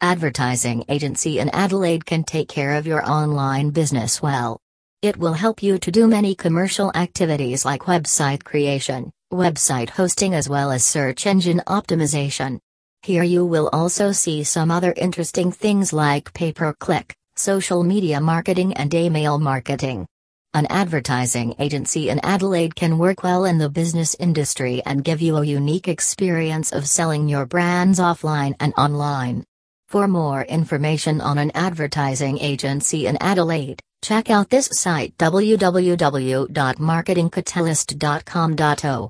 Advertising Agency in Adelaide can take care of your online business well. It will help you to do many commercial activities like website creation, website hosting, as well as search engine optimization. Here you will also see some other interesting things like pay per click, social media marketing, and email marketing. An advertising agency in Adelaide can work well in the business industry and give you a unique experience of selling your brands offline and online. For more information on an advertising agency in Adelaide, check out this site www.marketingcatalyst.com.au.